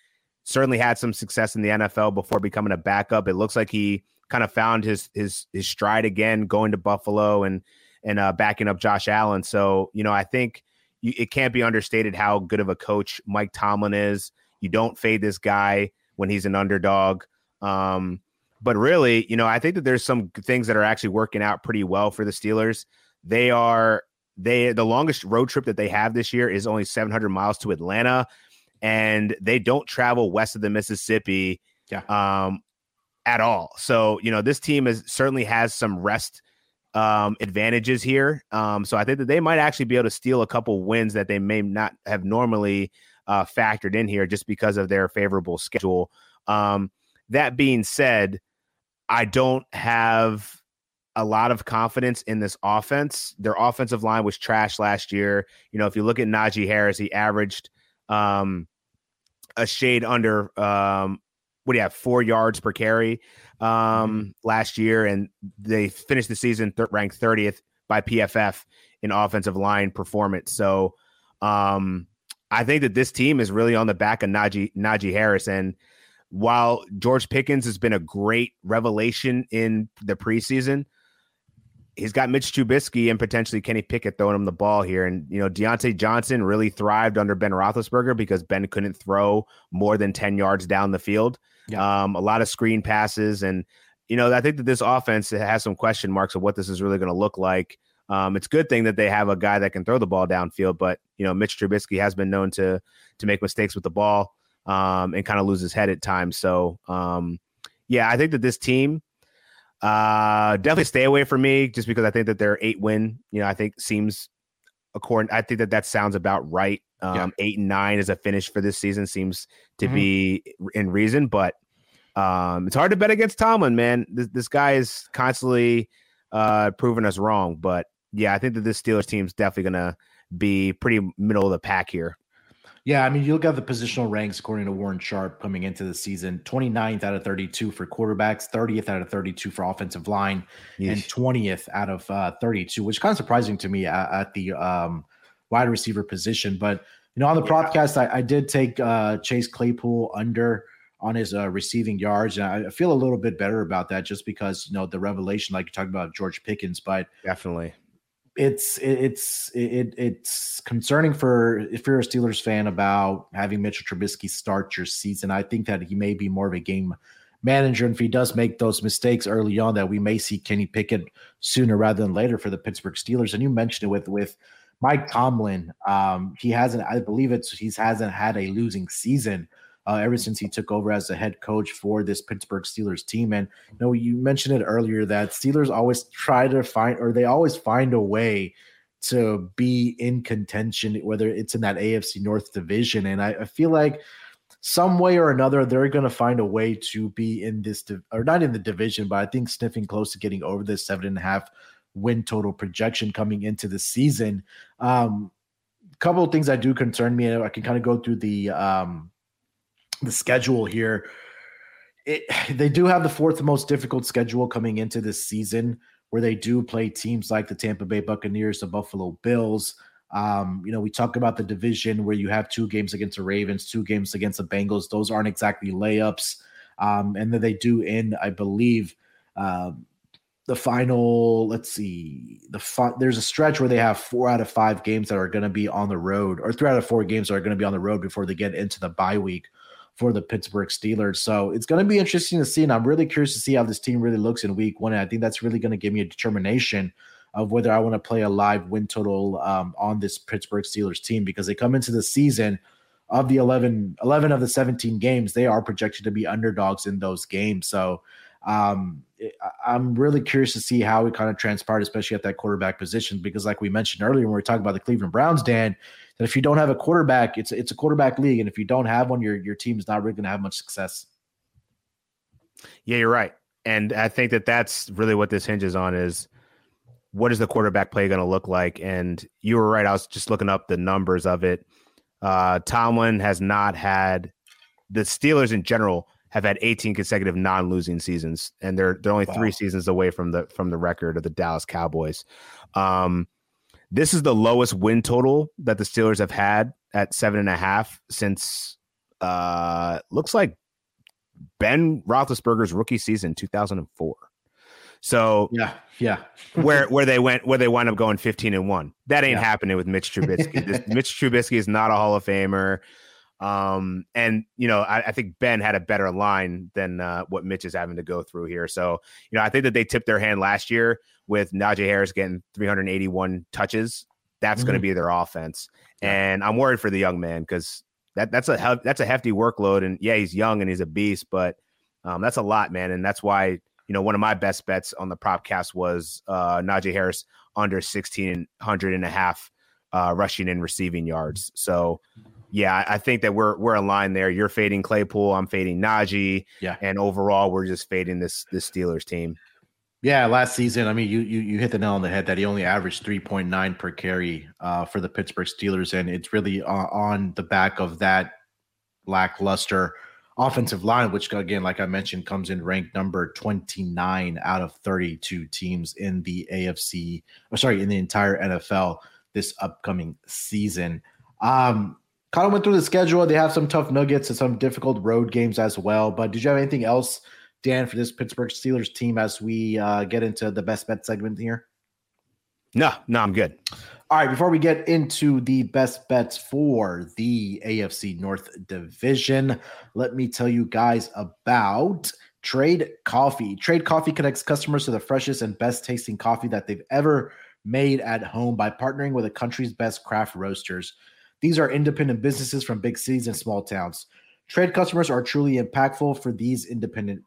certainly had some success in the NFL before becoming a backup. It looks like he kind of found his his his stride again, going to Buffalo and and uh, backing up Josh Allen. So you know, I think you, it can't be understated how good of a coach Mike Tomlin is. You don't fade this guy when he's an underdog. Um, but really, you know, I think that there's some things that are actually working out pretty well for the Steelers. They are they the longest road trip that they have this year is only 700 miles to Atlanta and they don't travel west of the Mississippi yeah. um, at all. So, you know, this team is certainly has some rest um, advantages here. Um, so I think that they might actually be able to steal a couple wins that they may not have normally uh, factored in here just because of their favorable schedule. Um, that being said, I don't have a lot of confidence in this offense. Their offensive line was trash last year. You know, if you look at Najee Harris, he averaged um, a shade under um, what do you have four yards per carry um, mm-hmm. last year, and they finished the season th- ranked 30th by PFF in offensive line performance. So um, I think that this team is really on the back of Najee Najee Harris, and while George Pickens has been a great revelation in the preseason, he's got Mitch Trubisky and potentially Kenny Pickett throwing him the ball here. And, you know, Diontae Johnson really thrived under Ben Roethlisberger because Ben couldn't throw more than 10 yards down the field. Yeah. Um, a lot of screen passes. And, you know, I think that this offense has some question marks of what this is really going to look like. Um, it's a good thing that they have a guy that can throw the ball downfield, but, you know, Mitch Trubisky has been known to to make mistakes with the ball um, and kind of lose his head at times. So, um, yeah, I think that this team uh, definitely stay away from me just because I think that their eight win, you know, I think seems according, I think that that sounds about right. Um, yeah. Eight and nine as a finish for this season seems to mm-hmm. be in reason, but um, it's hard to bet against Tomlin, man. This, this guy is constantly uh, proving us wrong. But yeah, I think that this Steelers team is definitely going to be pretty middle of the pack here. Yeah, I mean, you look at the positional ranks according to Warren Sharp coming into the season 29th out of 32 for quarterbacks, 30th out of 32 for offensive line, and 20th out of uh, 32, which is kind of surprising to me at, at the um, wide receiver position. But, you know, on the yeah. podcast, I, I, did take uh, Chase Claypool under on his uh, receiving yards. And I feel a little bit better about that just because, you know, the revelation, like you talked about George Pickens, but definitely it's it's it, it's concerning for if you're a Steelers fan about having Mitchell Trubisky start your season. I think that he may be more of a game manager, and if he does make those mistakes early on, that we may see Kenny Pickett sooner rather than later for the Pittsburgh Steelers. And you mentioned it with with Mike Tomlin. Um, he hasn't, I believe it's he hasn't had a losing season uh, ever since he took over as the head coach for this Pittsburgh Steelers team. And you know, you mentioned it earlier that Steelers always try to find, or they always find a way to be in contention, whether it's in that AFC North division. And I, I feel like some way or another, they're going to find a way to be in this, or not in the division, but I think sniffing close to getting over this seven and a half win total projection coming into the season. Um, couple of things that do concern me. and I can kind of go through the um, the schedule here. It, they do have the fourth most difficult schedule coming into this season, where they do play teams like the Tampa Bay Buccaneers, the Buffalo Bills. Um, you know, we talk about the division where you have two games against the Ravens, two games against the Bengals. Those aren't exactly layups. Um, and then they do end, I believe, um, the final. Let's see, the fi- there's a stretch where they have four out of five games that are going to be on the road, or three out of four games that are going to be on the road before they get into the bye week for the Pittsburgh Steelers. So it's going to be interesting to see. And I'm really curious to see how this team really looks in week one. And I think that's really going to give me a determination of whether I want to play a live win total um, on this Pittsburgh Steelers team because they come into the season of the 11, 11 of the 17 games, they are projected to be underdogs in those games. So um, I'm really curious to see how it kind of transpired, especially at that quarterback position, because like we mentioned earlier when we were talking about the Cleveland Browns, Dan, that if you don't have a quarterback, it's it's a quarterback league, and if you don't have one, your your team is not really going to have much success. Yeah, you're right, and I think that that's really what this hinges on is what is the quarterback play going to look like? And you were right. I was just looking up the numbers of it. Uh, Tomlin has not had the Steelers in general have had 18 consecutive non-losing seasons, and they're they're only wow. three seasons away from the from the record of the Dallas Cowboys. Um, this is the lowest win total that the Steelers have had at seven and a half since uh looks like Ben Roethlisberger's rookie season, 2004. So yeah, yeah, where where they went where they wind up going 15 and one. That ain't yeah. happening with Mitch Trubisky. this, Mitch Trubisky is not a Hall of Famer. Um, and you know, I, I, think Ben had a better line than uh, what Mitch is having to go through here. So, you know, I think that they tipped their hand last year with Najee Harris getting 381 touches. That's mm-hmm. going to be their offense, and I'm worried for the young man because that that's a that's a hefty workload. And yeah, he's young and he's a beast, but um, that's a lot, man. And that's why you know one of my best bets on the prop cast was uh, Najee Harris under 1600 and a half uh, rushing and receiving yards. So yeah, I think that we're we're aligned there. You're fading Claypool, I'm fading Najee. Yeah. And overall, we're just fading this this Steelers team. Yeah, last season, I mean, you you you hit the nail on the head that he only averaged 3.9 per carry uh, for the Pittsburgh Steelers, and it's really uh, on the back of that lackluster offensive line, which again, like I mentioned, comes in ranked number 29 out of 32 teams in the AFC, or sorry, in the entire NFL this upcoming season. Um, kind of went through the schedule. They have some tough nuggets and some difficult road games as well. But did you have anything else, Dan, for this Pittsburgh Steelers team as we uh, get into the best bet segment here? No, no, I'm good. All right, before we get into the best bets for the AFC North Division, let me tell you guys about Trade Coffee. Trade Coffee connects customers to the freshest and best tasting coffee that they've ever made at home by partnering with the country's best craft roasters. These are independent businesses from big cities and small towns. Trade customers are truly impactful for these independent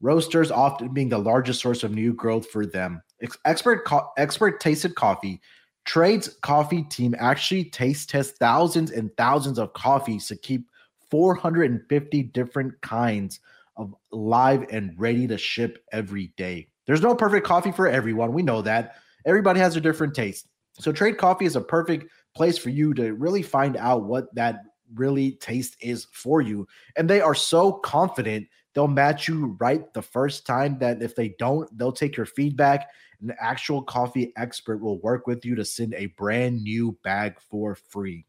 roasters, often being the largest source of new growth for them. Expert co- expert tasted coffee, Trade's coffee team actually taste tests thousands and thousands of coffees to keep 450 different kinds of live and ready to ship every day. There's no perfect coffee for everyone. We know that. Everybody has a different taste. So Trade Coffee is a perfect place for you to really find out what that really taste is for you. And they are so confident they'll match you right the first time that if they don't, they'll take your feedback. An actual coffee expert will work with you to send a brand new bag for free.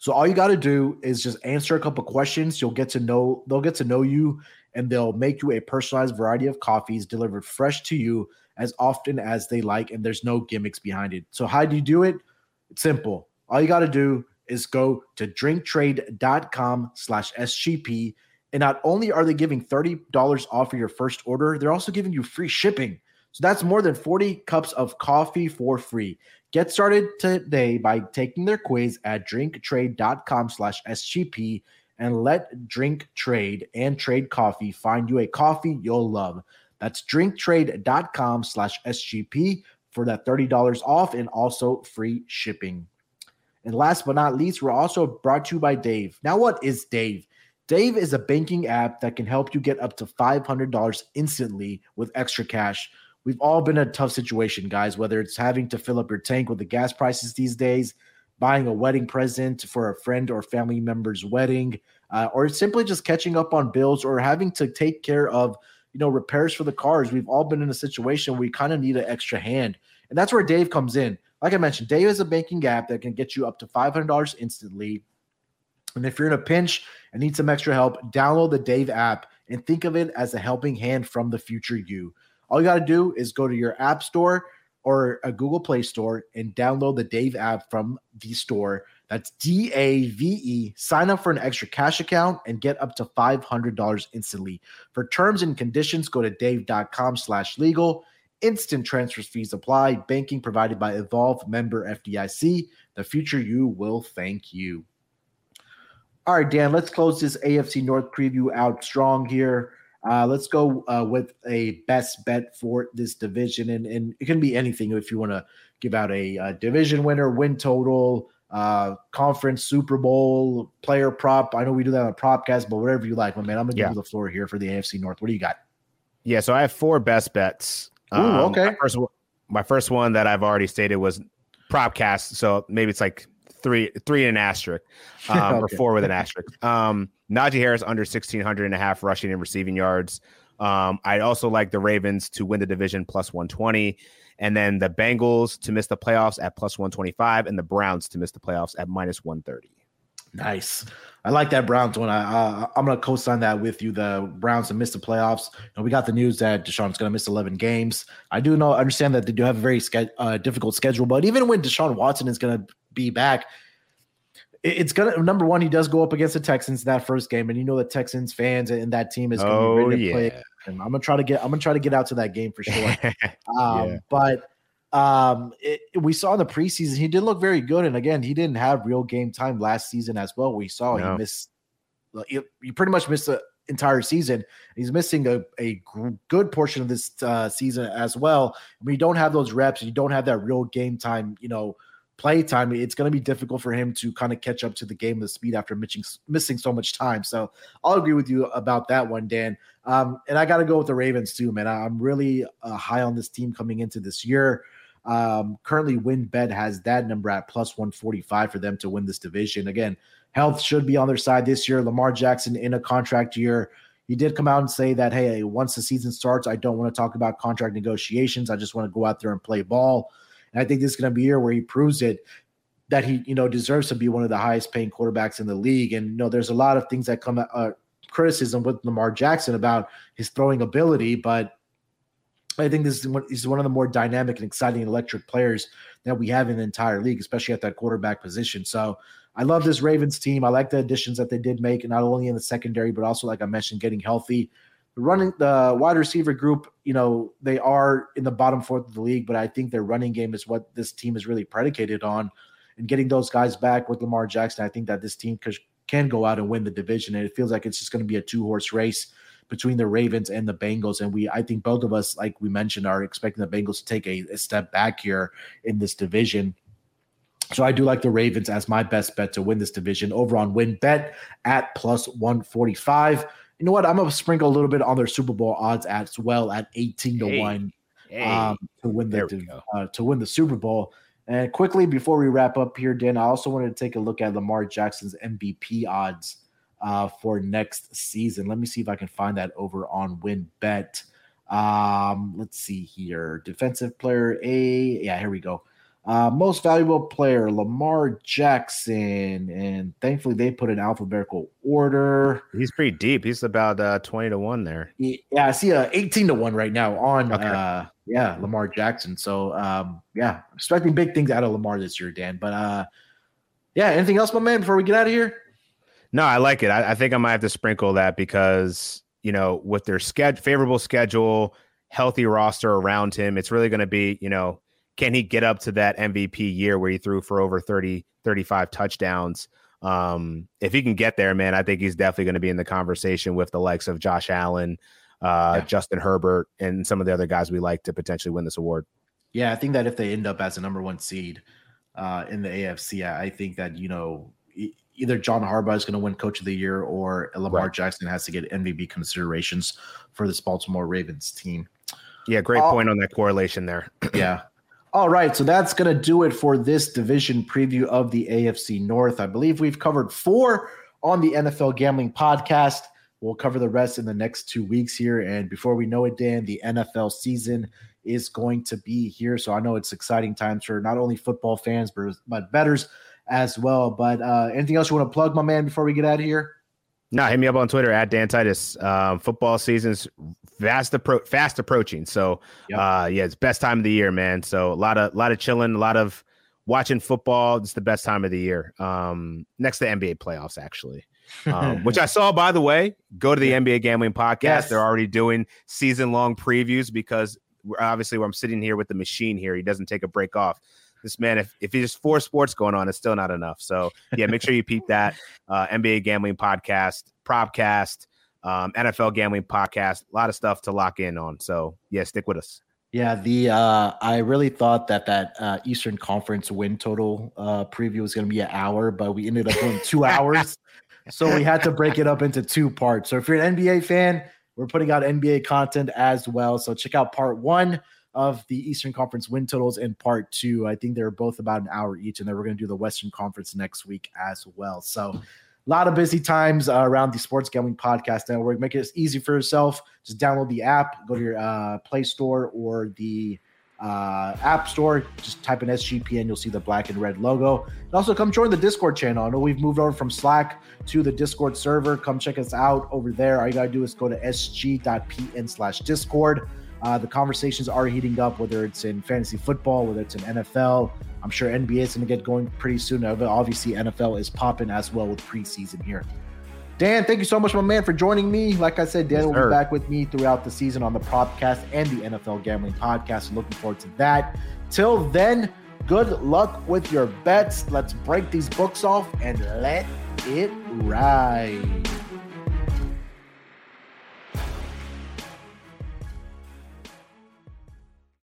So all you got to do is just answer a couple questions. You'll get to know they'll get to know you and they'll make you a personalized variety of coffees delivered fresh to you as often as they like and there's no gimmicks behind it. So how do you do it? It's simple. All you got to do is go to drinktrade.com slash SGP. And not only are they giving $30 off for your first order, they're also giving you free shipping. So that's more than 40 cups of coffee for free. Get started today by taking their quiz at drinktrade.com slash SGP and let Drink Trade and Trade Coffee find you a coffee you'll love. That's drinktrade.com slash SGP for that $30 off and also free shipping. And last but not least, we're also brought to you by Dave. Now, what is Dave? Dave is a banking app that can help you get up to $500 instantly with extra cash. We've all been in a tough situation, guys, whether it's having to fill up your tank with the gas prices these days, buying a wedding present for a friend or family member's wedding, uh, or simply just catching up on bills or having to take care of you know repairs for the cars. We've all been in a situation where we kind of need an extra hand, and that's where Dave comes in. Like I mentioned, Dave is a banking app that can get you up to $500 instantly. And if you're in a pinch and need some extra help, download the Dave app and think of it as a helping hand from the future you. All you got to do is go to your app store or a Google Play Store and download the Dave app from the store. That's D A V E. Sign up for an extra cash account and get up to $500 instantly. For terms and conditions, go to dave.com slash legal. Instant transfer fees apply. Banking provided by Evolve member FDIC. The future you will thank you. All right, Dan, let's close this AFC North preview out strong here. Uh, let's go uh, with a best bet for this division, and, and it can be anything if you want to give out a, a, division winner, win total, uh, conference, Super Bowl, player prop. I know we do that on a propcast, but whatever you like, my man. I'm gonna yeah. give you the floor here for the AFC North. What do you got? Yeah, so I have four best bets. Ooh, um, okay. My first, my first one that I've already stated was propcast, so maybe it's like three three and an asterisk um, okay. or four with an asterisk. Um, Najee Harris under 1600 and a half rushing and receiving yards. Um, I'd also like the Ravens to win the division plus 120, and then the Bengals to miss the playoffs at plus 125, and the Browns to miss the playoffs at minus 130. Nice. I like that Browns one. I, uh, I'm going to co-sign that with you. The Browns to miss the playoffs. And we got the news that Deshaun's going to miss 11 games. I do know, understand that they do have a very ske- uh, difficult schedule, but even when Deshaun Watson is going to be back, it's gonna number one. He does go up against the Texans that first game, and you know the Texans fans and that team is going to oh, be ready to yeah. play. And I'm gonna try to get I'm gonna try to get out to that game for sure. um, yeah. But um, it, we saw in the preseason he did look very good, and again he didn't have real game time last season as well. We saw no. he missed he, he pretty much missed the entire season. He's missing a, a good portion of this uh, season as well. When you don't have those reps, you don't have that real game time, you know play time, it's going to be difficult for him to kind of catch up to the game, the speed after missing, missing so much time. So I'll agree with you about that one, Dan. Um, and I got to go with the Ravens too, man. I'm really uh, high on this team coming into this year. Um, currently, WynnBET has that number at plus 145 for them to win this division. Again, health should be on their side this year. Lamar Jackson in a contract year. He did come out and say that, hey, once the season starts, I don't want to talk about contract negotiations. I just want to go out there and play ball. And I think this is going to be a year where he proves it that he, you know, deserves to be one of the highest paying quarterbacks in the league. And you know, there's a lot of things that come uh, criticism with Lamar Jackson about his throwing ability, but I think this is one, he's one of the more dynamic and exciting electric players that we have in the entire league, especially at that quarterback position. So I love this Ravens team. I like the additions that they did make, not only in the secondary, but also, like I mentioned, getting healthy running the wide receiver group, you know, they are in the bottom fourth of the league, but I think their running game is what this team is really predicated on. And getting those guys back with Lamar Jackson, I think that this team can go out and win the division. And it feels like it's just going to be a two horse race between the Ravens and the Bengals. And we, I think both of us, like we mentioned, are expecting the Bengals to take a, a step back here in this division. So I do like the Ravens as my best bet to win this division over on WynnBET at plus 145. You know what? I'm gonna sprinkle a little bit on their Super Bowl odds as well at 18 to hey, 1 hey. Um, to win the uh, to win the Super Bowl. And quickly before we wrap up here, Dan, I also wanted to take a look at Lamar Jackson's MVP odds uh, for next season. Let me see if I can find that over on WynnBET. Um, let's see here. Defensive player A. Yeah, here we go. Uh, most valuable player, Lamar Jackson. And thankfully, they put in alphabetical order. He's pretty deep. He's about uh, 20 to 1 there. Yeah, I see a 18 to 1 right now on, okay. uh, yeah, Lamar Jackson. So, um, yeah, expecting big things out of Lamar this year, Dan. But, uh, yeah, anything else, my man, before we get out of here? No, I like it. I, I think I might have to sprinkle that because, you know, with their schedule, favorable schedule, healthy roster around him, it's really going to be, you know, can he get up to that MVP year where he threw for over 30, 35 touchdowns? Um, if he can get there, man, I think he's definitely going to be in the conversation with the likes of Josh Allen, uh, yeah. Justin Herbert, and some of the other guys we like to potentially win this award. Yeah, I think that if they end up as a number one seed uh, in the AFC, I think that you know either John Harbaugh is going to win Coach of the Year or Lamar right. Jackson has to get MVP considerations for this Baltimore Ravens team. Yeah, great point on that correlation there. yeah. All right, so that's going to do it for this division preview of the AFC North. I believe we've covered four on the NFL Gambling Podcast. We'll cover the rest in the next two weeks here. And before we know it, Dan, the NFL season is going to be here. So I know it's exciting times for not only football fans, but, but betters as well. But uh, anything else you want to plug, my man, before we get out of here? No, hit me up on Twitter at Dan Titus. Um, football season's fast appro- fast approaching. So yep. uh, yeah, it's best time of the year, man. So a lot of lot of chilling, a lot of watching football. It's the best time of the year. Um, next to NBA playoffs, actually. um, which I saw, by the way. Go to the yeah. NBA Gambling Podcast. Yes. They're already doing season long previews because obviously, where I'm sitting here with the machine here, he doesn't take a break off this man, if, if there's four sports going on, it's still not enough. So yeah, make sure you peep that uh, NBA gambling podcast, Propcast, um, NFL gambling podcast, a lot of stuff to lock in on. So yeah, stick with us. Yeah, the uh, I really thought that that uh, Eastern Conference win total uh, preview was going to be an hour, but we ended up doing two hours, so we had to break it up into two parts. So if you're an NBA fan, we're putting out NBA content as well. So check out part one of the Eastern Conference win totals in part two. I think they're both about an hour each, and then we're going to do the Western Conference next week as well. So, a lot of busy times uh, around the Sports Gambling Podcast Network. Make it easy for yourself. Just download the app, go to your uh, Play Store or the uh, App Store. Just type in SGPN, you'll see the black and red logo. And also come join the Discord channel. I know we've moved over from Slack to the Discord server. Come check us out over there. All you got to do is go to sg.pn slash Discord. Uh, the conversations are heating up, whether it's in fantasy football, whether it's in NFL. I'm sure NBA is going to get going pretty soon. Obviously, NFL is popping as well with preseason here. Dan, thank you so much, my man, for joining me. Like I said, Dan yes, will sir. be back with me throughout the season on the Propcast and the NFL Gambling Podcast. Looking forward to that. Till then, good luck with your bets. Let's break these books off and let it ride.